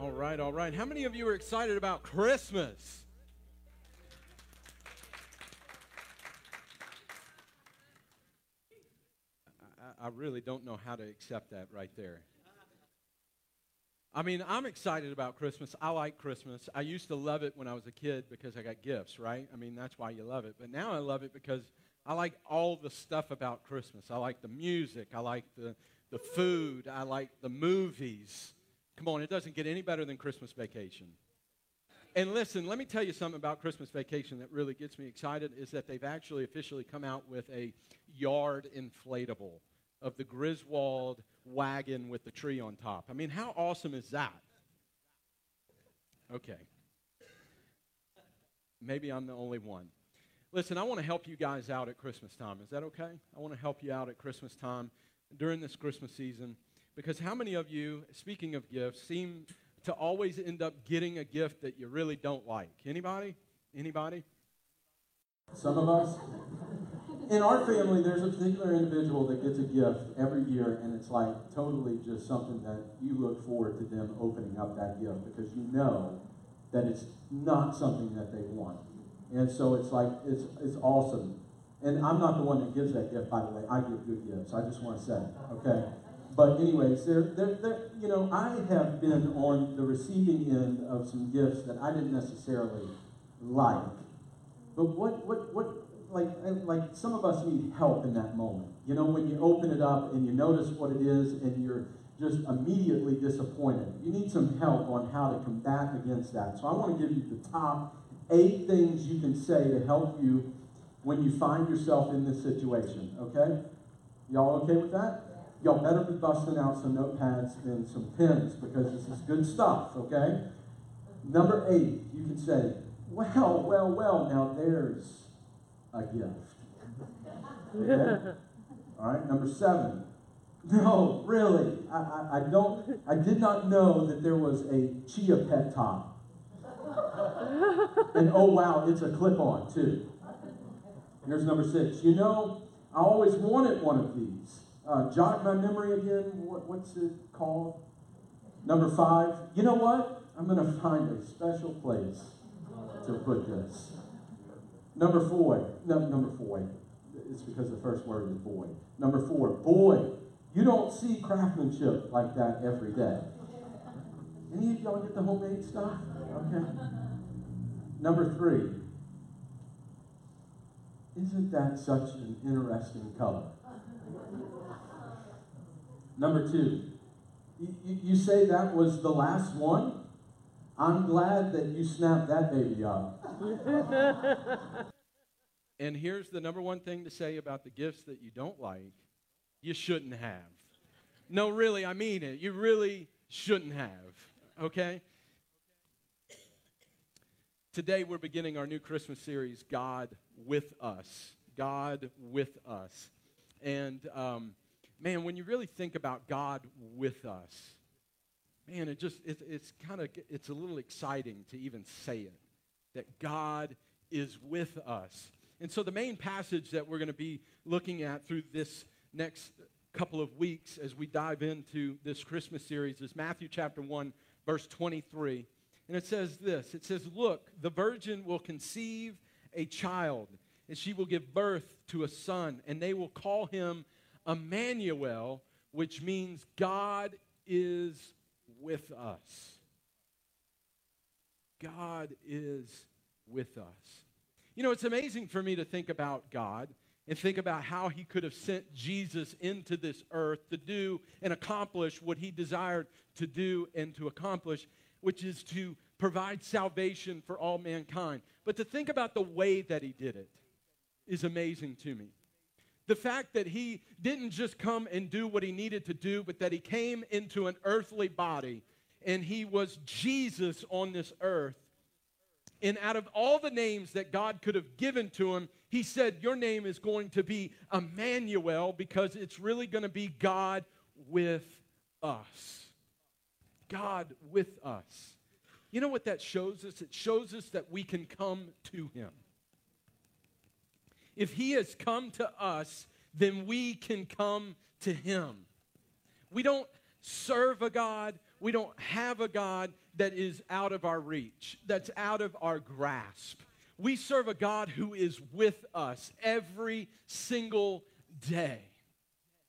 All right, all right. How many of you are excited about Christmas? I, really don't know how to accept that right there. I mean, I'm excited about Christmas. I like Christmas. I used to love it when I was a kid because I got gifts, right? I mean, that's why you love it. But now I love it because I like all the stuff about Christmas. I like the music. I like the, the food. I like the movies. Come on, it doesn't get any better than Christmas vacation. And listen, let me tell you something about Christmas vacation that really gets me excited is that they've actually officially come out with a yard inflatable of the Griswold wagon with the tree on top. I mean, how awesome is that? Okay. Maybe I'm the only one. Listen, I want to help you guys out at Christmas time. Is that okay? I want to help you out at Christmas time during this Christmas season because how many of you, speaking of gifts, seem to always end up getting a gift that you really don't like? Anybody? Anybody? Some of us in our family, there's a particular individual that gets a gift every year, and it's like totally just something that you look forward to them opening up that gift because you know that it's not something that they want. And so it's like, it's, it's awesome. And I'm not the one that gives that gift, by the way. I give good gifts. I just want to say, okay? But anyways, there, there, you know, I have been on the receiving end of some gifts that I didn't necessarily like. But what, what, what, like, like some of us need help in that moment. You know, when you open it up and you notice what it is and you're just immediately disappointed. You need some help on how to combat against that. So I want to give you the top eight things you can say to help you when you find yourself in this situation. Okay? Y'all okay with that? Y'all better be busting out some notepads and some pens because this is good stuff, okay? Number eight, you can say, well, well, well, now there's a gift. Okay? All right, number seven. No, really, I, I, I, don't. I did not know that there was a chia pet top. And oh wow, it's a clip-on too. Here's number six. You know, I always wanted one of these. Uh, jog my memory again. What, what's it called? Number five. You know what? I'm going to find a special place to put this. Number four, no, number four, it's because the first word is boy. Number four, boy, you don't see craftsmanship like that every day. Any of y'all get the homemade stuff? Okay. Number three, isn't that such an interesting color? Number two, you, you say that was the last one? I'm glad that you snapped that baby up. and here's the number one thing to say about the gifts that you don't like you shouldn't have. No, really, I mean it. You really shouldn't have, okay? Today, we're beginning our new Christmas series, God with Us. God with Us. And um, man, when you really think about God with us, man, it just, it, it's kind of, it's a little exciting to even say it that God is with us. And so the main passage that we're going to be looking at through this next couple of weeks as we dive into this Christmas series is Matthew chapter 1, verse 23. And it says this It says, Look, the virgin will conceive a child, and she will give birth to a son, and they will call him Emmanuel, which means God is with us. God is with us. You know, it's amazing for me to think about God and think about how he could have sent Jesus into this earth to do and accomplish what he desired to do and to accomplish, which is to provide salvation for all mankind. But to think about the way that he did it is amazing to me. The fact that he didn't just come and do what he needed to do, but that he came into an earthly body and he was Jesus on this earth. And out of all the names that God could have given to him, he said, Your name is going to be Emmanuel because it's really going to be God with us. God with us. You know what that shows us? It shows us that we can come to him. If he has come to us, then we can come to him. We don't serve a God, we don't have a God that is out of our reach, that's out of our grasp. We serve a God who is with us every single day.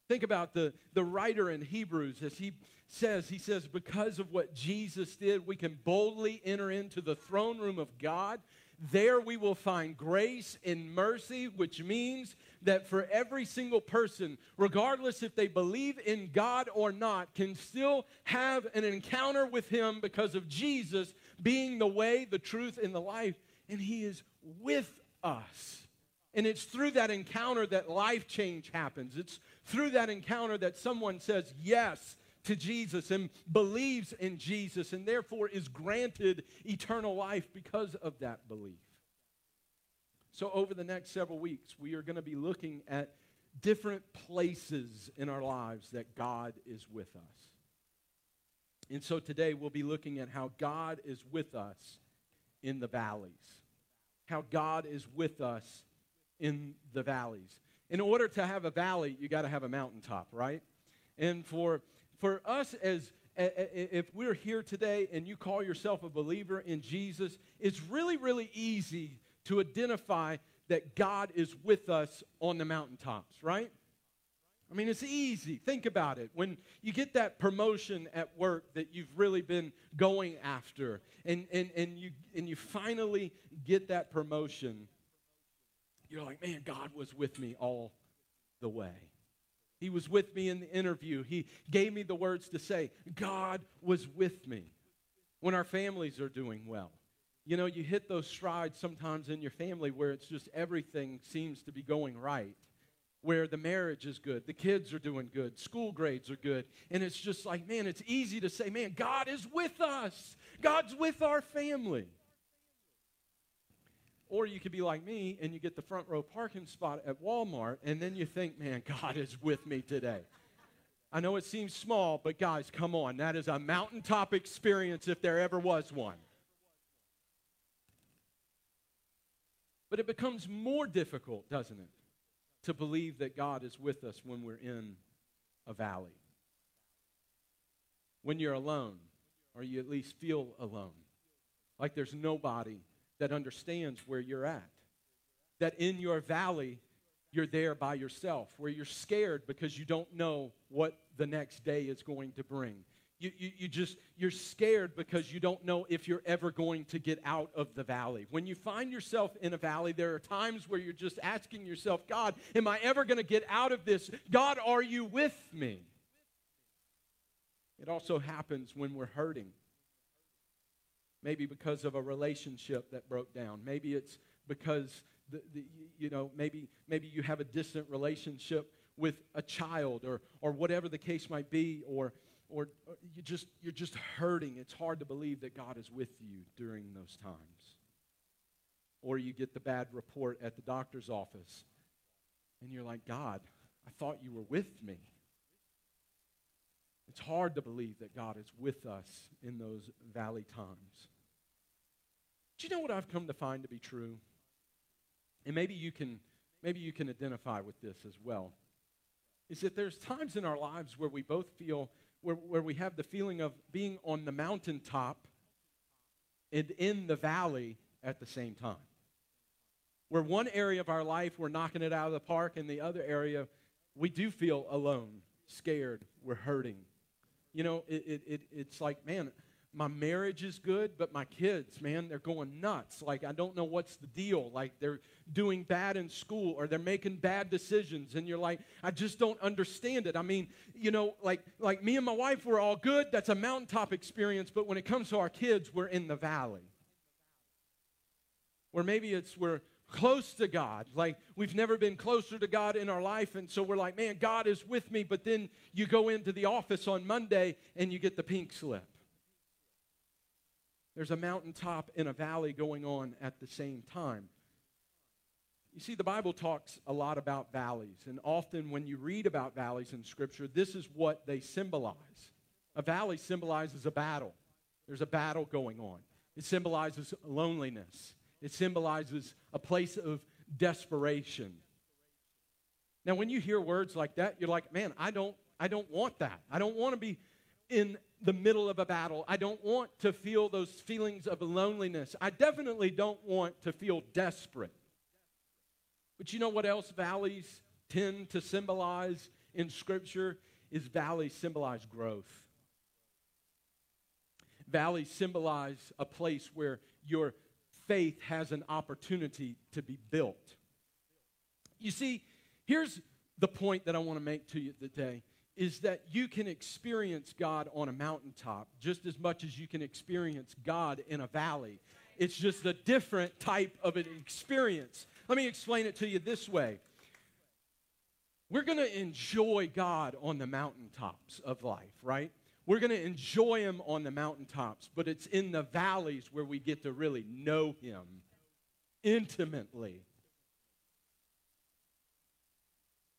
Think about the, the writer in Hebrews as he says, he says, because of what Jesus did, we can boldly enter into the throne room of God. There we will find grace and mercy, which means that for every single person, regardless if they believe in God or not, can still have an encounter with Him because of Jesus being the way, the truth, and the life. And He is with us. And it's through that encounter that life change happens. It's through that encounter that someone says yes to Jesus and believes in Jesus and therefore is granted eternal life because of that belief. So, over the next several weeks, we are going to be looking at different places in our lives that God is with us. And so today we'll be looking at how God is with us in the valleys. How God is with us in the valleys. In order to have a valley, you got to have a mountaintop, right? And for for us as if we're here today and you call yourself a believer in Jesus, it's really, really easy to identify that God is with us on the mountaintops, right? I mean, it's easy. Think about it. When you get that promotion at work that you've really been going after, and, and, and, you, and you finally get that promotion, you're like, man, God was with me all the way. He was with me in the interview. He gave me the words to say, God was with me when our families are doing well. You know, you hit those strides sometimes in your family where it's just everything seems to be going right, where the marriage is good, the kids are doing good, school grades are good. And it's just like, man, it's easy to say, man, God is with us, God's with our family. Or you could be like me and you get the front row parking spot at Walmart and then you think, man, God is with me today. I know it seems small, but guys, come on. That is a mountaintop experience if there ever was one. But it becomes more difficult, doesn't it, to believe that God is with us when we're in a valley. When you're alone, or you at least feel alone, like there's nobody that understands where you're at. That in your valley, you're there by yourself, where you're scared because you don't know what the next day is going to bring. You, you, you, just, you're scared because you don't know if you're ever going to get out of the valley. When you find yourself in a valley, there are times where you're just asking yourself, God, am I ever going to get out of this? God, are you with me? It also happens when we're hurting. Maybe because of a relationship that broke down. Maybe it's because the, the, you know maybe maybe you have a distant relationship with a child or or whatever the case might be or or, or you just you're just hurting. It's hard to believe that God is with you during those times. Or you get the bad report at the doctor's office and you're like, "God, I thought you were with me." It's hard to believe that God is with us in those valley times. Do you know what I've come to find to be true? And maybe you can maybe you can identify with this as well. Is that there's times in our lives where we both feel where, where we have the feeling of being on the mountaintop and in the valley at the same time. Where one area of our life we're knocking it out of the park, and the other area we do feel alone, scared, we're hurting, you know, it, it, it, it's like, man, my marriage is good, but my kids, man, they're going nuts. Like, I don't know what's the deal. Like, they're doing bad in school or they're making bad decisions. And you're like, I just don't understand it. I mean, you know, like, like me and my wife, we're all good. That's a mountaintop experience. But when it comes to our kids, we're in the valley. Or maybe it's we're close to God. Like we've never been closer to God in our life. And so we're like, man, God is with me. But then you go into the office on Monday and you get the pink slip. There's a mountaintop and a valley going on at the same time. You see, the Bible talks a lot about valleys. And often when you read about valleys in Scripture, this is what they symbolize. A valley symbolizes a battle. There's a battle going on. It symbolizes loneliness. It symbolizes a place of desperation. Now, when you hear words like that, you're like, man, I don't, I don't want that. I don't want to be in the middle of a battle. I don't want to feel those feelings of loneliness. I definitely don't want to feel desperate. But you know what else valleys tend to symbolize in Scripture? Is valleys symbolize growth. Valleys symbolize a place where your faith has an opportunity to be built. You see, here's the point that I want to make to you today is that you can experience God on a mountaintop just as much as you can experience God in a valley. It's just a different type of an experience. Let me explain it to you this way. We're going to enjoy God on the mountaintops of life, right? We're going to enjoy Him on the mountaintops, but it's in the valleys where we get to really know Him intimately.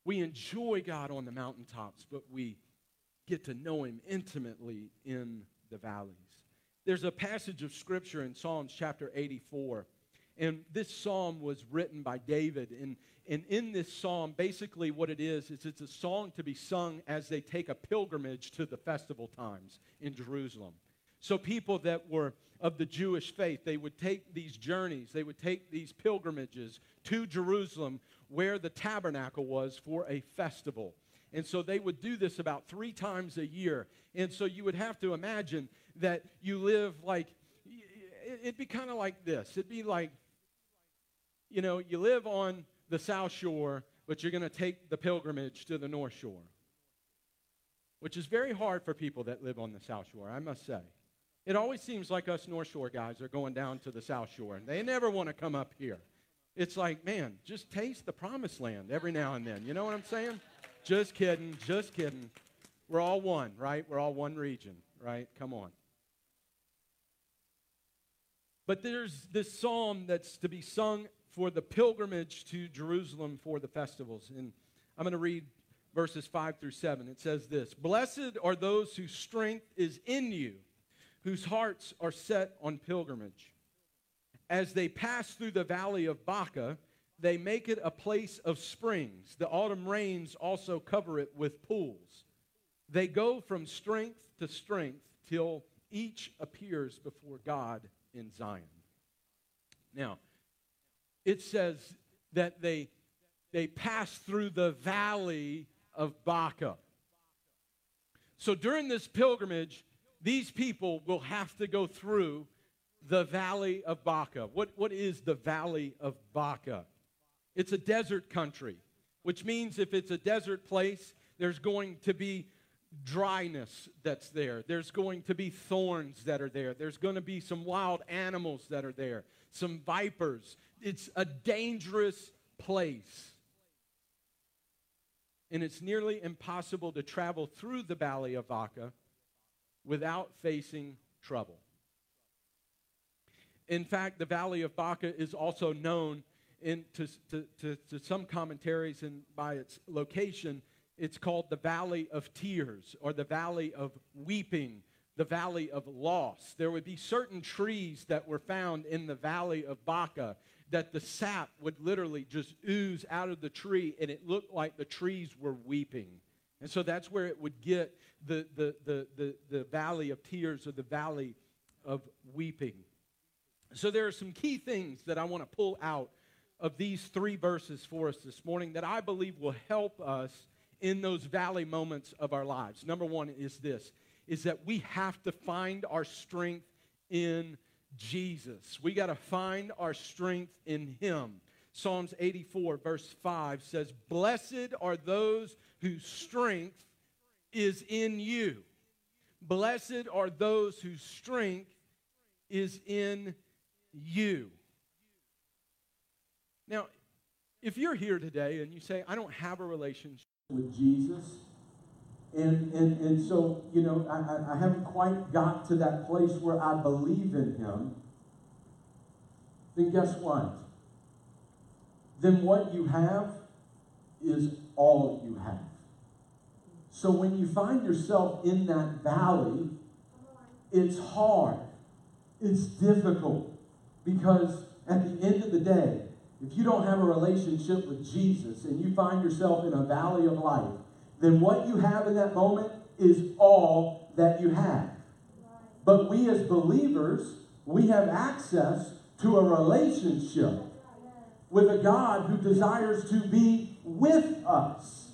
We enjoy God on the mountaintops, but we get to know Him intimately in the valleys. There's a passage of Scripture in Psalms chapter 84, and this psalm was written by David. And, and in this psalm, basically what it is, is it's a song to be sung as they take a pilgrimage to the festival times in Jerusalem. So people that were of the Jewish faith, they would take these journeys, they would take these pilgrimages to Jerusalem where the tabernacle was for a festival. And so they would do this about three times a year. And so you would have to imagine that you live like, it'd be kind of like this. It'd be like, you know, you live on the South Shore, but you're going to take the pilgrimage to the North Shore, which is very hard for people that live on the South Shore, I must say. It always seems like us North Shore guys are going down to the South Shore, and they never want to come up here. It's like, man, just taste the promised land every now and then. You know what I'm saying? Just kidding, just kidding. We're all one, right? We're all one region, right? Come on. But there's this psalm that's to be sung for the pilgrimage to Jerusalem for the festivals. And I'm going to read verses 5 through 7. It says this Blessed are those whose strength is in you, whose hearts are set on pilgrimage. As they pass through the valley of Baca, they make it a place of springs. The autumn rains also cover it with pools. They go from strength to strength till each appears before God in Zion. Now, it says that they, they pass through the valley of Baca. So during this pilgrimage, these people will have to go through the valley of Baca. What, what is the valley of Baca? It's a desert country, which means if it's a desert place, there's going to be dryness that's there. There's going to be thorns that are there. There's going to be some wild animals that are there, some vipers. It's a dangerous place. And it's nearly impossible to travel through the valley of Baca without facing trouble. In fact, the Valley of Baca is also known in, to, to, to, to some commentaries and by its location. It's called the Valley of Tears or the Valley of Weeping, the Valley of Loss. There would be certain trees that were found in the Valley of Baca that the sap would literally just ooze out of the tree and it looked like the trees were weeping. And so that's where it would get the, the, the, the, the Valley of Tears or the Valley of Weeping. So there are some key things that I want to pull out of these three verses for us this morning that I believe will help us in those valley moments of our lives. Number one is this is that we have to find our strength in Jesus. We got to find our strength in him. Psalms 84 verse 5 says, "Blessed are those whose strength is in you. Blessed are those whose strength is in you. Now, if you're here today and you say, I don't have a relationship with Jesus, and, and, and so, you know, I, I haven't quite got to that place where I believe in him, then guess what? Then what you have is all you have. So when you find yourself in that valley, it's hard. It's difficult. Because at the end of the day, if you don't have a relationship with Jesus and you find yourself in a valley of life, then what you have in that moment is all that you have. But we as believers, we have access to a relationship with a God who desires to be with us.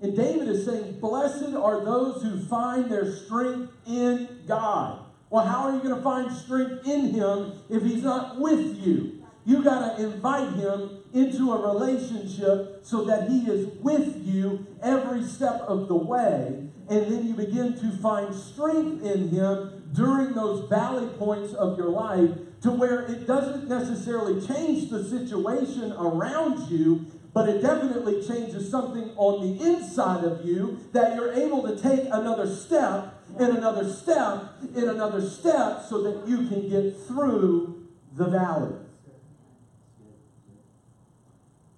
And David is saying, Blessed are those who find their strength in God. Well, how are you going to find strength in Him if He's not with you? You got to invite Him into a relationship so that He is with you every step of the way. And then you begin to find strength in Him during those valley points of your life to where it doesn't necessarily change the situation around you, but it definitely changes something on the inside of you that you're able to take another step and another step and another step so that you can get through the valley.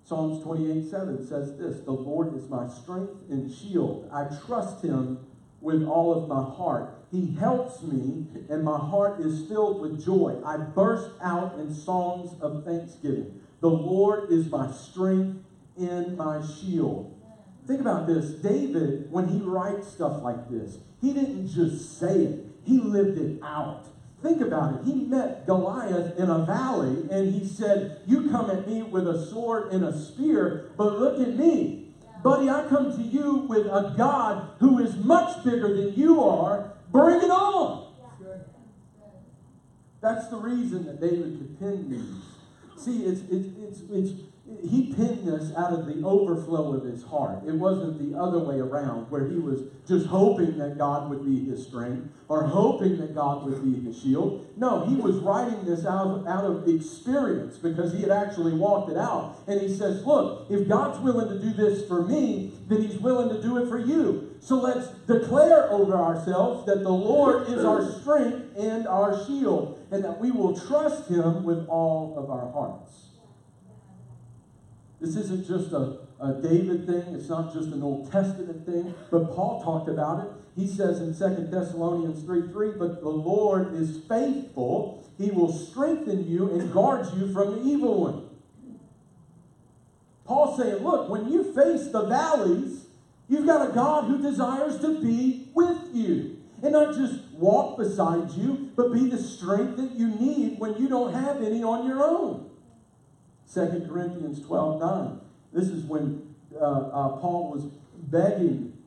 Psalms 28 7 says this The Lord is my strength and shield. I trust him with all of my heart. He helps me, and my heart is filled with joy. I burst out in songs of thanksgiving. The Lord is my strength and my shield. Think about this. David, when he writes stuff like this, he didn't just say it, he lived it out. Think about it. He met Goliath in a valley and he said, You come at me with a sword and a spear, but look at me. Buddy, I come to you with a God who is much bigger than you are. Bring it on. That's the reason that David could pen these. See, it's, it's, it's, it's he penned this out of the overflow of his heart. It wasn't the other way around, where he was just hoping that God would be his strength or hoping that God would be his shield. No, he was writing this out out of experience because he had actually walked it out. And he says, Look, if God's willing to do this for me, then he's willing to do it for you. So let's declare over ourselves that the Lord is our strength and our shield, and that we will trust him with all of our hearts. This isn't just a, a David thing, it's not just an Old Testament thing, but Paul talked about it. He says in 2 Thessalonians 3 3, but the Lord is faithful. He will strengthen you and guard you from the evil one. Paul's saying, look, when you face the valleys, you've got a God who desires to be with you. And not just walk beside you, but be the strength that you need when you don't have any on your own. 2 Corinthians 12 9. This is when uh, uh, Paul was begging,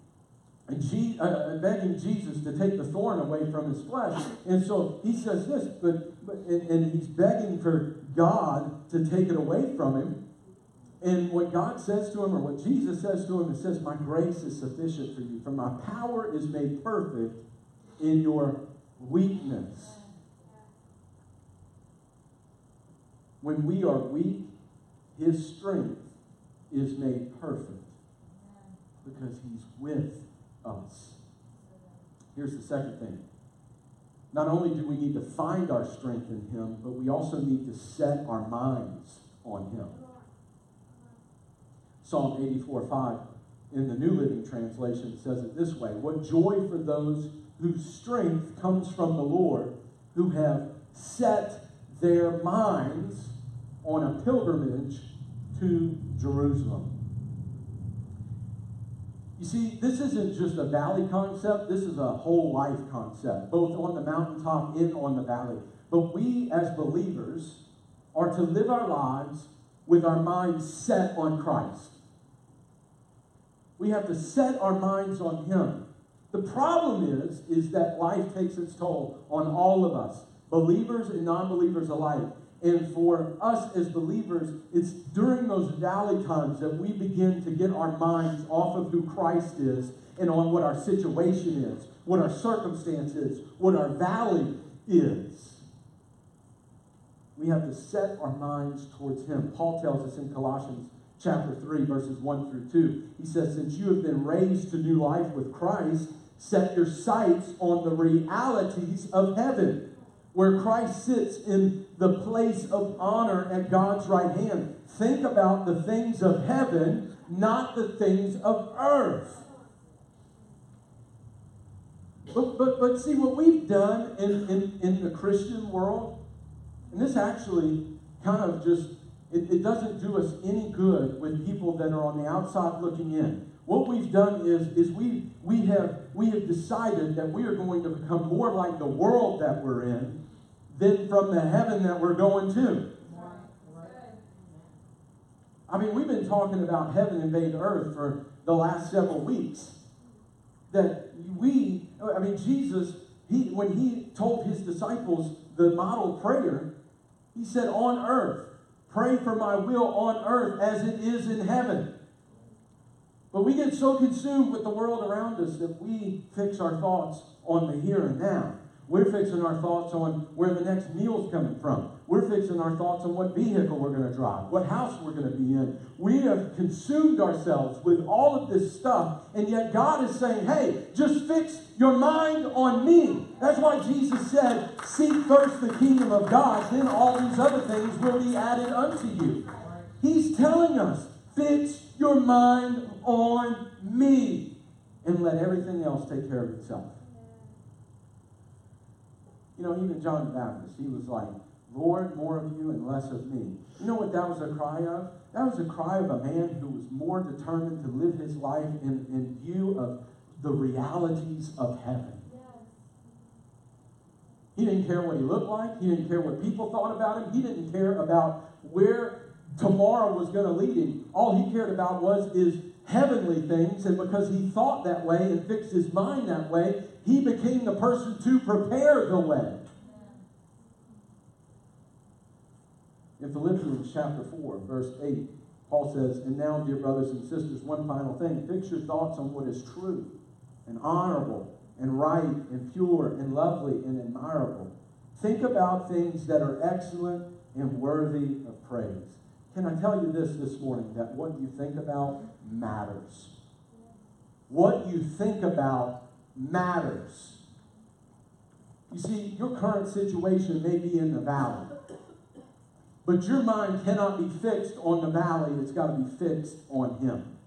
uh, uh, begging Jesus to take the thorn away from his flesh. And so he says this, but, but and, and he's begging for God to take it away from him. And what God says to him, or what Jesus says to him, it says, My grace is sufficient for you, for my power is made perfect in your weakness. When we are weak, his strength is made perfect because he's with us. Here's the second thing. Not only do we need to find our strength in him, but we also need to set our minds on him. Psalm 84 5 in the New Living Translation says it this way What joy for those whose strength comes from the Lord, who have set their minds on a pilgrimage to Jerusalem. You see, this isn't just a valley concept, this is a whole life concept, both on the mountaintop and on the valley. But we as believers are to live our lives with our minds set on Christ. We have to set our minds on Him. The problem is, is that life takes its toll on all of us, believers and non-believers alike. And for us as believers, it's during those valley times that we begin to get our minds off of who Christ is and on what our situation is, what our circumstance is, what our valley is. We have to set our minds towards Him. Paul tells us in Colossians chapter 3, verses 1 through 2. He says, Since you have been raised to new life with Christ, set your sights on the realities of heaven where Christ sits in the place of honor at God's right hand. Think about the things of heaven, not the things of earth. But, but, but see, what we've done in, in, in the Christian world, and this actually kind of just, it, it doesn't do us any good with people that are on the outside looking in. What we've done is, is we, we, have, we have decided that we are going to become more like the world that we're in than from the heaven that we're going to. I mean, we've been talking about heaven invade earth for the last several weeks. That we, I mean, Jesus, he, when he told his disciples the model prayer, he said, On earth, pray for my will on earth as it is in heaven. But we get so consumed with the world around us that we fix our thoughts on the here and now. We're fixing our thoughts on where the next meal's coming from. We're fixing our thoughts on what vehicle we're going to drive, what house we're going to be in. We have consumed ourselves with all of this stuff, and yet God is saying, hey, just fix your mind on me. That's why Jesus said, Seek first the kingdom of God, then all these other things will be added unto you. He's telling us, Fix your mind on me and let everything else take care of itself. You know, even John the Baptist, he was like, Lord, more of you and less of me. You know what that was a cry of? That was a cry of a man who was more determined to live his life in, in view of the realities of heaven. He didn't care what he looked like. He didn't care what people thought about him. He didn't care about where tomorrow was going to lead him. All he cared about was his heavenly things, and because he thought that way and fixed his mind that way, he became the person to prepare the way. In Philippians chapter 4, verse 8, Paul says, And now, dear brothers and sisters, one final thing. Fix your thoughts on what is true and honorable and right and pure and lovely and admirable. Think about things that are excellent and worthy of praise. Can I tell you this this morning that what you think about matters? What you think about matters. You see, your current situation may be in the valley, but your mind cannot be fixed on the valley, it's got to be fixed on Him.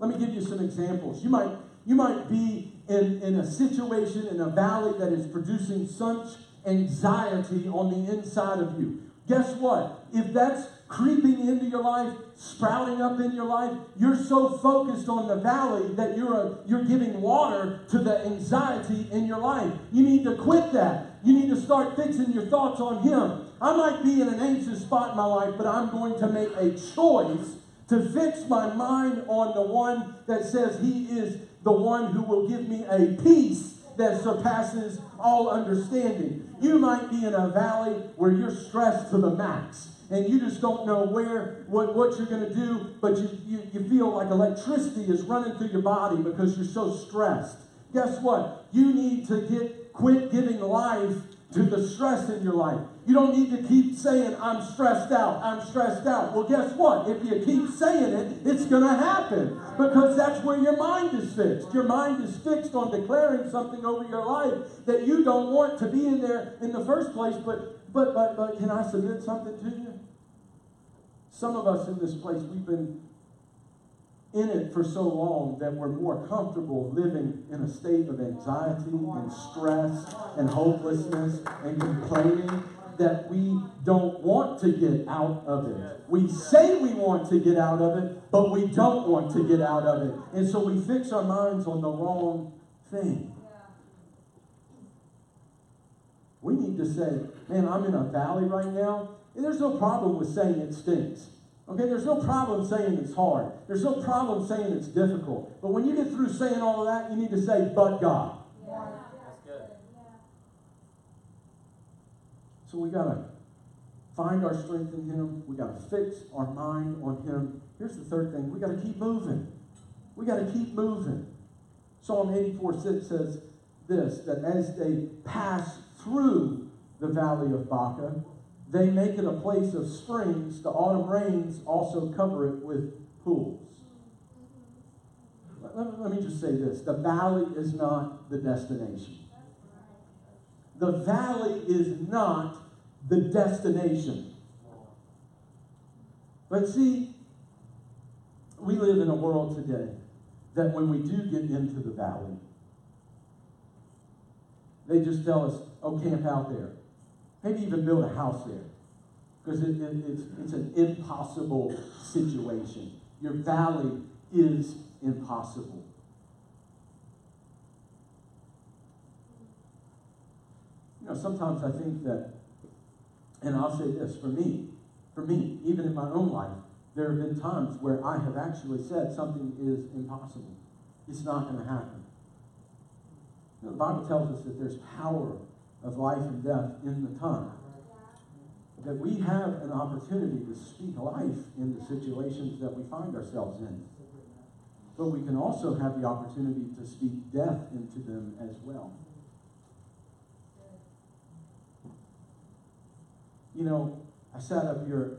Let me give you some examples. You might, you might be in, in a situation in a valley that is producing such anxiety on the inside of you. Guess what? If that's creeping into your life, sprouting up in your life, you're so focused on the valley that you're, a, you're giving water to the anxiety in your life. You need to quit that. You need to start fixing your thoughts on Him. I might be in an anxious spot in my life, but I'm going to make a choice to fix my mind on the one that says He is the one who will give me a peace that surpasses all understanding. You might be in a valley where you're stressed to the max and you just don't know where, what, what you're going to do, but you, you, you feel like electricity is running through your body because you're so stressed. Guess what? You need to get quit giving life to the stress in your life. You don't need to keep saying, I'm stressed out, I'm stressed out. Well, guess what? If you keep saying it, it's going to happen because that's where your mind is fixed. Your mind is fixed on declaring something over your life that you don't want to be in there in the first place. But, but, but, but can I submit something to you? Some of us in this place, we've been in it for so long that we're more comfortable living in a state of anxiety and stress and hopelessness and complaining that we don't want to get out of it. We say we want to get out of it, but we don't want to get out of it. And so we fix our minds on the wrong thing. We need to say, man, I'm in a valley right now, there's no problem with saying it stinks. Okay, there's no problem saying it's hard. There's no problem saying it's difficult. But when you get through saying all of that, you need to say, but God. Yeah. That's good. So we got to find our strength in Him. We got to fix our mind on Him. Here's the third thing we got to keep moving. We got to keep moving. Psalm 84 6 says this that as they pass through the valley of Baca, they make it a place of springs. The autumn rains also cover it with pools. Let, let me just say this the valley is not the destination. The valley is not the destination. But see, we live in a world today that when we do get into the valley, they just tell us, oh, camp out there. Maybe even build a house there. Because it, it, it's, it's an impossible situation. Your valley is impossible. You know, sometimes I think that, and I'll say this for me, for me, even in my own life, there have been times where I have actually said something is impossible. It's not going to happen. You know, the Bible tells us that there's power of life and death in the tongue. That we have an opportunity to speak life into situations that we find ourselves in. But we can also have the opportunity to speak death into them as well. You know, I sat up here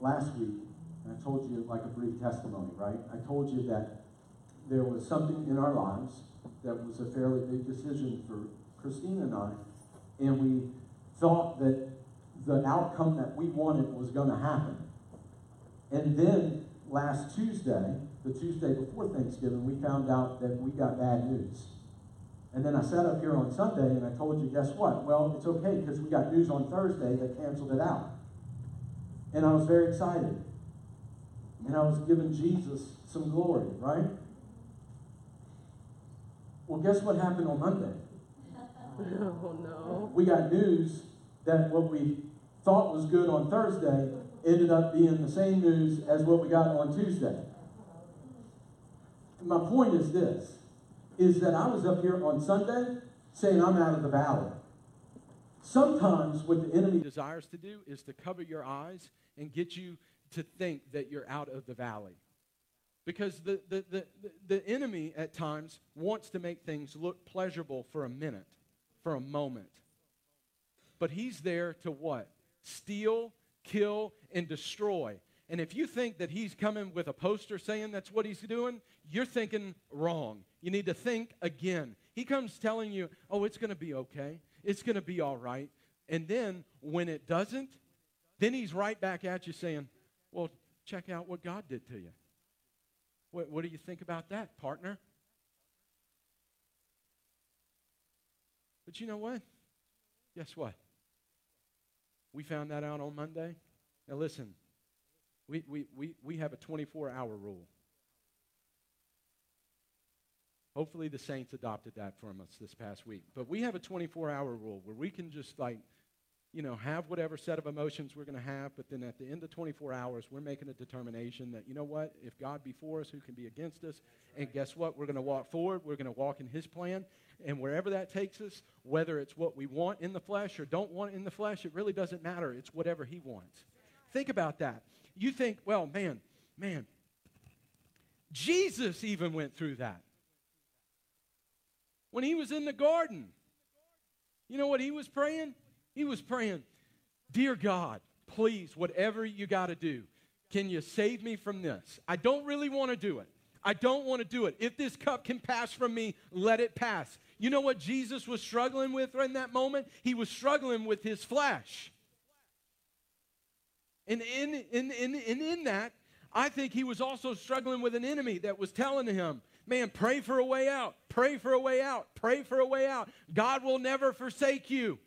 last week and I told you like a brief testimony, right? I told you that there was something in our lives that was a fairly big decision for Christine and I, and we thought that the outcome that we wanted was going to happen. And then last Tuesday, the Tuesday before Thanksgiving, we found out that we got bad news. And then I sat up here on Sunday and I told you, guess what? Well, it's okay because we got news on Thursday that canceled it out. And I was very excited. And I was giving Jesus some glory, right? Well, guess what happened on Monday? Oh, no. We got news that what we thought was good on Thursday ended up being the same news as what we got on Tuesday. My point is this is that I was up here on Sunday saying I'm out of the valley. Sometimes what the enemy desires to do is to cover your eyes and get you to think that you're out of the valley. Because the, the, the, the, enemy at times wants to make things look pleasurable for a minute, for a moment. But he's there to what? Steal, kill, and destroy. And if you think that he's coming with a poster saying that's what he's doing, you're thinking wrong. You need to think again. He comes telling you, oh, it's going to be okay. It's going to be all right. And then when it doesn't, then he's right back at you saying, well, check out what God did to you. What, what do you think about that, partner? But you know what? Guess what? We found that out on Monday. Now, listen, we, we, we, we have a 24 hour rule. Hopefully, the Saints adopted that from us this past week. But we have a 24 hour rule where we can just like, you know, have whatever set of emotions we're going to have, but then at the end of 24 hours, we're making a determination that, you know what, if God be for us, who can be against us? And guess what? We're going to walk forward. We're going to walk in His plan. And wherever that takes us, whether it's what we want in the flesh or don't want in the flesh, it really doesn't matter. It's whatever He wants. Think about that. You think, well, man, man, Jesus even went through that when he was in the garden. You know what he was praying? He was praying, Dear God, please, whatever you got to do, can you save me from this? I don't really want to do it. I don't want to do it. If this cup can pass from me, let it pass. You know what Jesus was struggling with in that moment? He was struggling with his flesh. And in, in, in, in, in that, I think he was also struggling with an enemy that was telling him, Man, pray for a way out. Pray for a way out. Pray for a way out. God will never forsake you.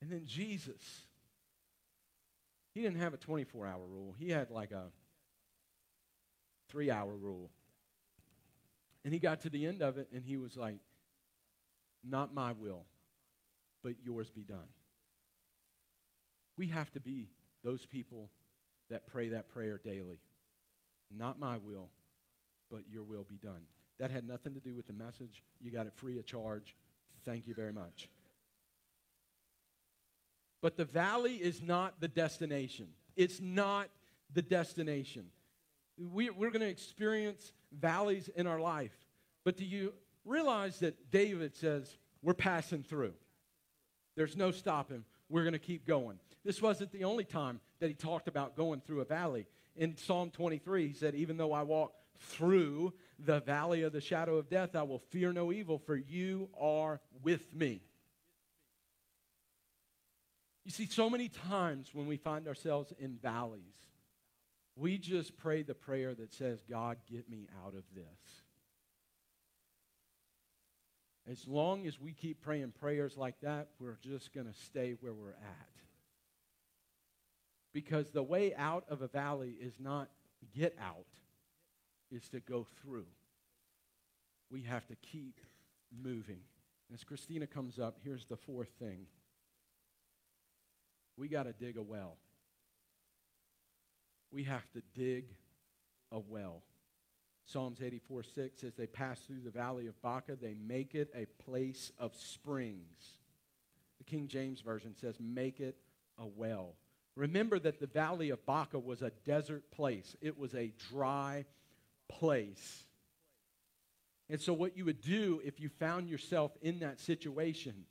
And then Jesus, he didn't have a 24 hour rule, he had like a three hour rule. And he got to the end of it and he was like, Not my will, but yours be done. We have to be those people that pray that prayer daily. Not my will, but your will be done. That had nothing to do with the message. You got it free of charge. Thank you very much. But the valley is not the destination. It's not the destination. We, we're going to experience valleys in our life. But do you realize that David says, we're passing through? There's no stopping. We're going to keep going. This wasn't the only time that he talked about going through a valley. In Psalm 23, he said, Even though I walk through the valley of the shadow of death, I will fear no evil, for you are with me. You see, so many times when we find ourselves in valleys, we just pray the prayer that says, God, get me out of this. As long as we keep praying prayers like that, we're just going to stay where we're at. Because the way out of a valley is not get out, is to go through. We have to keep moving. As Christina comes up, here's the fourth thing we got to dig a well. We have to dig a well. Psalms 84 6 says, They pass through the valley of Baca, they make it a place of springs. The King James Version says, Make it a well. Remember that the valley of Baca was a desert place, it was a dry place. And so, what you would do if you found yourself in that situation,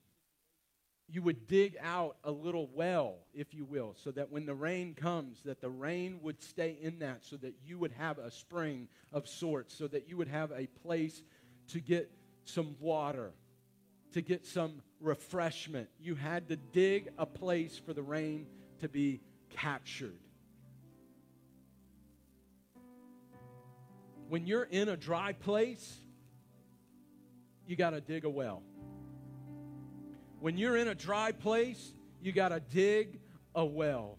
you would dig out a little well, if you will, so that when the rain comes, that the rain would stay in that, so that you would have a spring of sorts, so that you would have a place to get some water, to get some refreshment. You had to dig a place for the rain to be captured. When you're in a dry place, you got to dig a well. When you're in a dry place, you got to dig a well.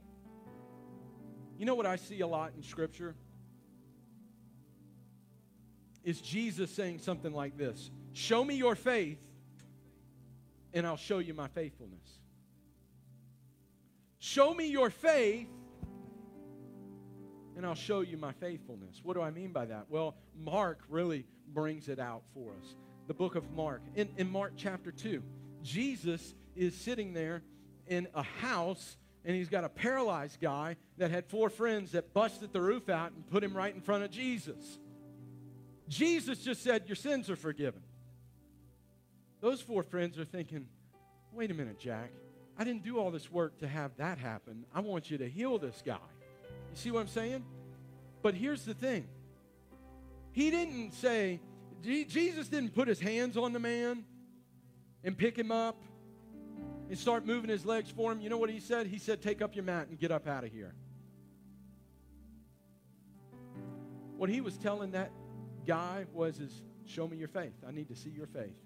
You know what I see a lot in Scripture? Is Jesus saying something like this Show me your faith, and I'll show you my faithfulness. Show me your faith, and I'll show you my faithfulness. What do I mean by that? Well, Mark really brings it out for us the book of Mark. In, in Mark chapter 2, Jesus is sitting there in a house and he's got a paralyzed guy that had four friends that busted the roof out and put him right in front of Jesus. Jesus just said, Your sins are forgiven. Those four friends are thinking, Wait a minute, Jack. I didn't do all this work to have that happen. I want you to heal this guy. You see what I'm saying? But here's the thing He didn't say, Jesus didn't put his hands on the man and pick him up and start moving his legs for him. You know what he said? He said, Take up your mat and get up out of here. What he was telling that guy was is show me your faith. I need to see your faith.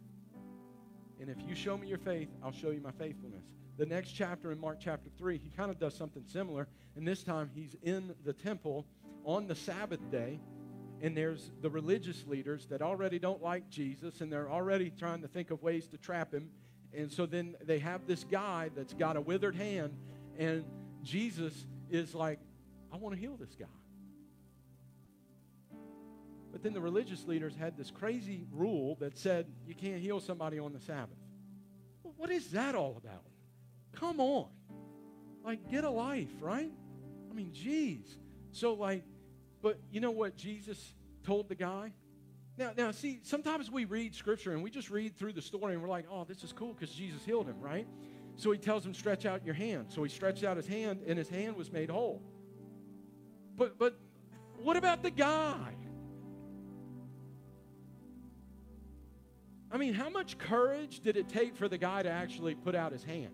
And if you show me your faith, I'll show you my faithfulness. The next chapter in Mark chapter 3, he kind of does something similar. And this time he's in the temple on the Sabbath day and there's the religious leaders that already don't like Jesus and they're already trying to think of ways to trap him. And so then they have this guy that's got a withered hand, and Jesus is like, I want to heal this guy. But then the religious leaders had this crazy rule that said you can't heal somebody on the Sabbath. Well, what is that all about? Come on. Like, get a life, right? I mean, geez. So, like, but you know what Jesus told the guy? Now, now, see, sometimes we read scripture and we just read through the story and we're like, oh, this is cool because Jesus healed him, right? So he tells him, stretch out your hand. So he stretched out his hand and his hand was made whole. But, but what about the guy? I mean, how much courage did it take for the guy to actually put out his hand?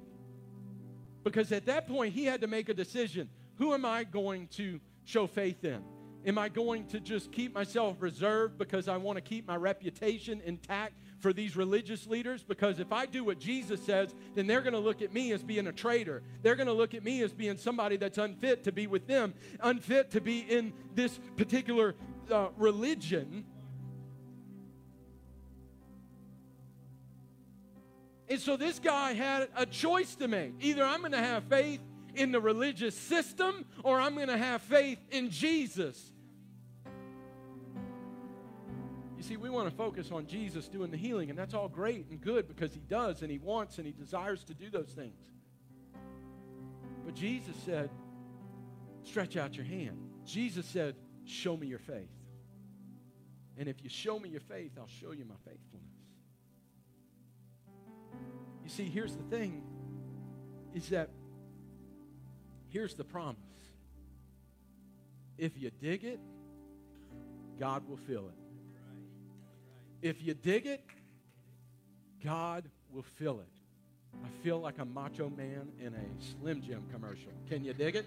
Because at that point, he had to make a decision. Who am I going to show faith in? Am I going to just keep myself reserved because I want to keep my reputation intact for these religious leaders? Because if I do what Jesus says, then they're going to look at me as being a traitor. They're going to look at me as being somebody that's unfit to be with them, unfit to be in this particular uh, religion. And so this guy had a choice to make. Either I'm going to have faith in the religious system or I'm going to have faith in Jesus. We want to focus on Jesus doing the healing, and that's all great and good because he does and he wants and he desires to do those things. But Jesus said, stretch out your hand. Jesus said, show me your faith. And if you show me your faith, I'll show you my faithfulness. You see, here's the thing is that Here's the promise if you dig it, God will fill it. If you dig it, God will fill it. I feel like a macho man in a Slim Jim commercial. Can you dig it?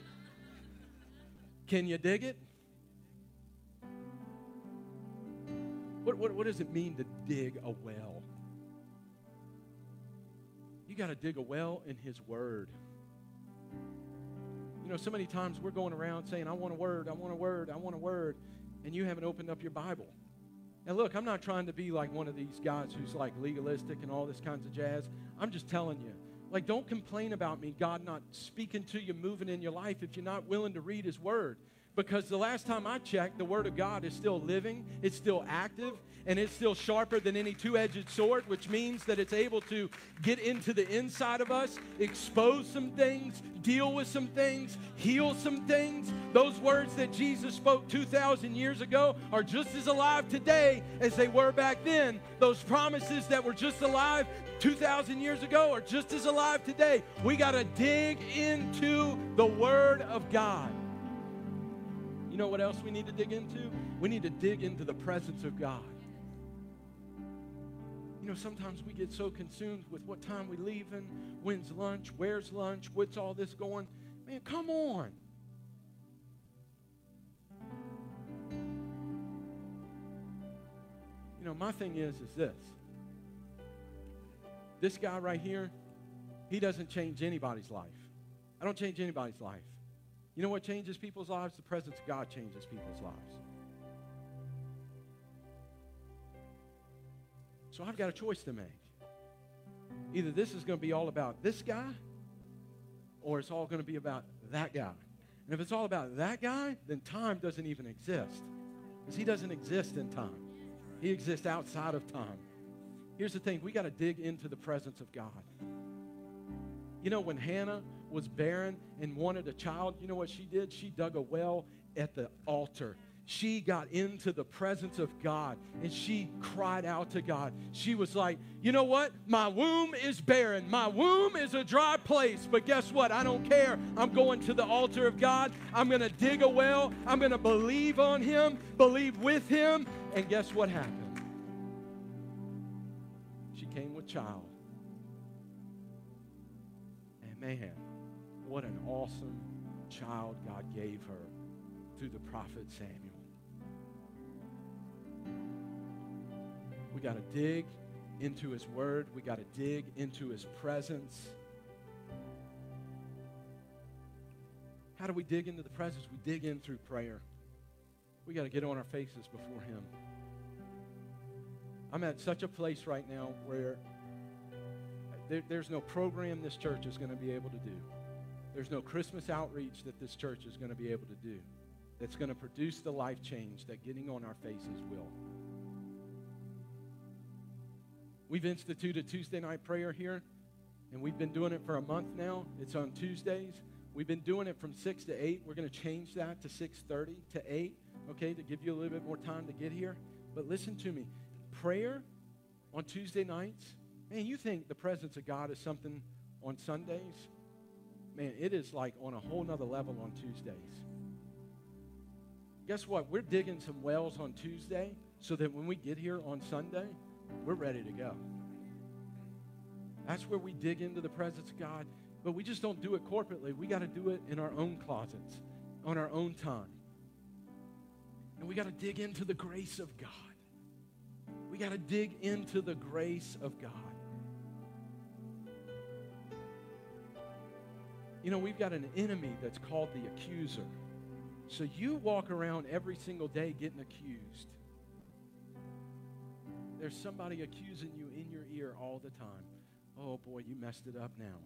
Can you dig it? What, what, what does it mean to dig a well? You got to dig a well in His Word You know, so many times we're going around saying, I want a word, I want a word, I want a word, and you haven't opened up your Bible. And look, I'm not trying to be like one of these guys who's like legalistic and all this kinds of jazz. I'm just telling you. Like, don't complain about me, God not speaking to you, moving in your life if you're not willing to read His Word. Because the last time I checked, the Word of God is still living, it's still active, and it's still sharper than any two edged sword, which means that it's able to get into the inside of us, expose some things, deal with some things, heal some things. Those words that Jesus spoke 2,000 years ago are just as alive today as they were back then. Those promises that were just alive 2,000 years ago are just as alive today. We got to dig into the Word of God. You know what else we need to dig into? We need to dig into the presence of God. You know, sometimes we get so consumed with what time we leaving, when's lunch, where's lunch, what's all this going. Man, come on. You know, my thing is, is this. This guy right here, he doesn't change anybody's life. I don't change anybody's life. You know what changes people's lives? The presence of God changes people's lives. So I've got a choice to make. Either this is going to be all about this guy, or it's all going to be about that guy. And if it's all about that guy, then time doesn't even exist. Because he doesn't exist in time, he exists outside of time. Here's the thing we got to dig into the presence of God. You know, when Hannah was barren and wanted a child, you know what she did? She dug a well at the altar. She got into the presence of God and she cried out to God. She was like, You know what? My womb is barren. My womb is a dry place. But guess what? I don't care. I'm going to the altar of God. I'm going to dig a well. I'm going to believe on Him, believe with Him. And guess what happened? She came with child. And man, what an awesome child God gave her through the prophet Samuel. We got to dig into his word. We got to dig into his presence. How do we dig into the presence? We dig in through prayer. We got to get on our faces before him. I'm at such a place right now where there, there's no program this church is going to be able to do. There's no Christmas outreach that this church is going to be able to do that's going to produce the life change that getting on our faces will. We've instituted Tuesday night prayer here, and we've been doing it for a month now. It's on Tuesdays. We've been doing it from 6 to 8. We're going to change that to 6:30 to 8, okay, to give you a little bit more time to get here. But listen to me. Prayer on Tuesday nights, man, you think the presence of God is something on Sundays? Man, it is like on a whole nother level on Tuesdays. Guess what? We're digging some wells on Tuesday so that when we get here on Sunday, we're ready to go. That's where we dig into the presence of God. But we just don't do it corporately. We got to do it in our own closets, on our own time. And we got to dig into the grace of God. We got to dig into the grace of God. You know, we've got an enemy that's called the accuser. So you walk around every single day getting accused. There's somebody accusing you in your ear all the time. Oh boy, you messed it up now.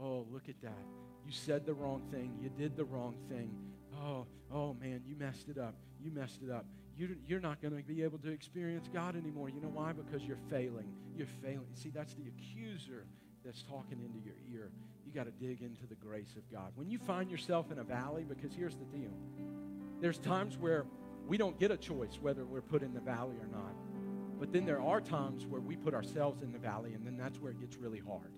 Oh, look at that. You said the wrong thing. You did the wrong thing. Oh, oh man, you messed it up. You messed it up. You, you're not going to be able to experience God anymore. You know why? Because you're failing. You're failing. See, that's the accuser that's talking into your ear. You got to dig into the grace of God. When you find yourself in a valley, because here's the deal there's times where we don't get a choice whether we're put in the valley or not. But then there are times where we put ourselves in the valley, and then that's where it gets really hard.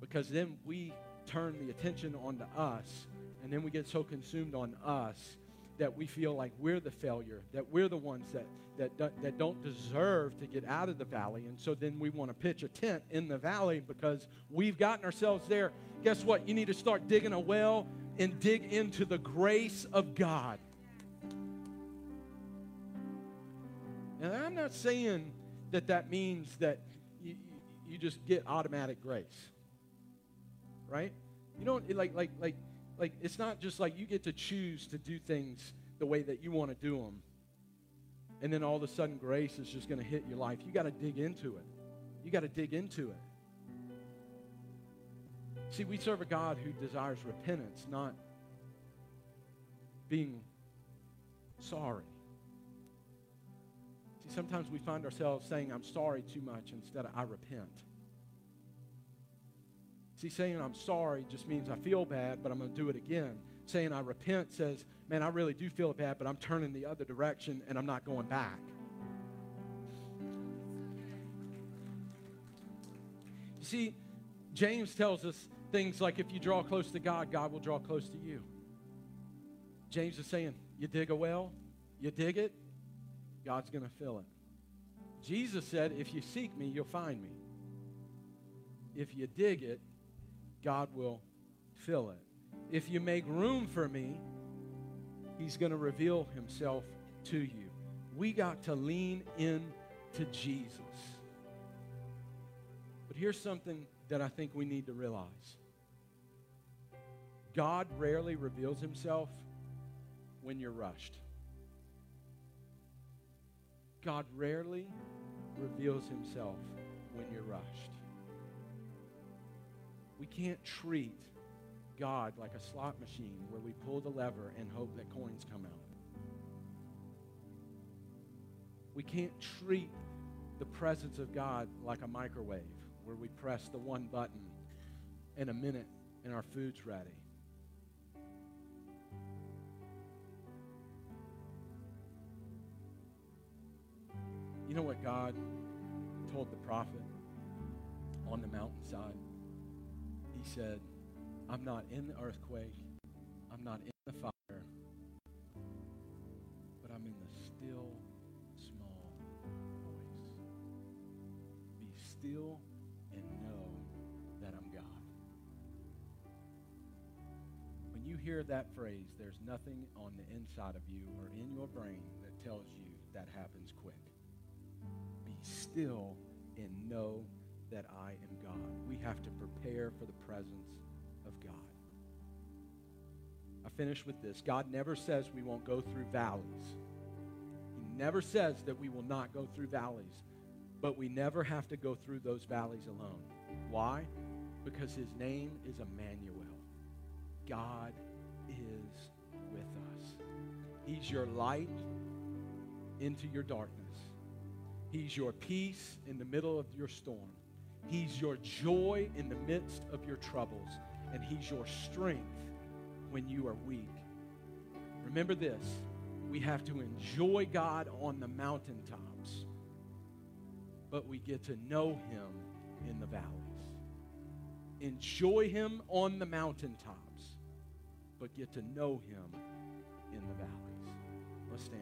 Because then we turn the attention onto us, and then we get so consumed on us that we feel like we're the failure, that we're the ones that, that, that don't deserve to get out of the valley. And so then we want to pitch a tent in the valley because we've gotten ourselves there. Guess what? You need to start digging a well and dig into the grace of God. And I'm not saying that that means that you, you just get automatic grace, right? You don't like like like like, it's not just like you get to choose to do things the way that you want to do them. And then all of a sudden, grace is just going to hit your life. You got to dig into it. You got to dig into it. See, we serve a God who desires repentance, not being sorry. See, sometimes we find ourselves saying, I'm sorry too much instead of I repent. See, saying I'm sorry just means I feel bad, but I'm going to do it again. Saying I repent says, man, I really do feel bad, but I'm turning the other direction and I'm not going back. You see, James tells us things like if you draw close to God, God will draw close to you. James is saying, you dig a well, you dig it, God's going to fill it. Jesus said, if you seek me, you'll find me. If you dig it, God will fill it. If you make room for me, He's going to reveal Himself to you. We got to lean in to Jesus. But here's something that I think we need to realize God rarely reveals Himself when you're rushed. God rarely reveals Himself when you're rushed. We can't treat God like a slot machine where we pull the lever and hope that coins come out. We can't treat the presence of God like a microwave where we press the one button in a minute and our food's ready. You know what God told the prophet on the mountainside? Said, I'm not in the earthquake, I'm not in the fire, but I'm in the still, small voice. Be still and know that I'm God. When you hear that phrase, there's nothing on the inside of you or in your brain that tells you that happens quick. Be still and know that I am God. We have to prepare for the presence of God. I finish with this. God never says we won't go through valleys. He never says that we will not go through valleys, but we never have to go through those valleys alone. Why? Because his name is Emmanuel. God is with us. He's your light into your darkness. He's your peace in the middle of your storm. He's your joy in the midst of your troubles. And He's your strength when you are weak. Remember this we have to enjoy God on the mountaintops, but we get to know Him in the valleys. Enjoy Him on the mountaintops, but get to know Him in the valleys. Let's stand.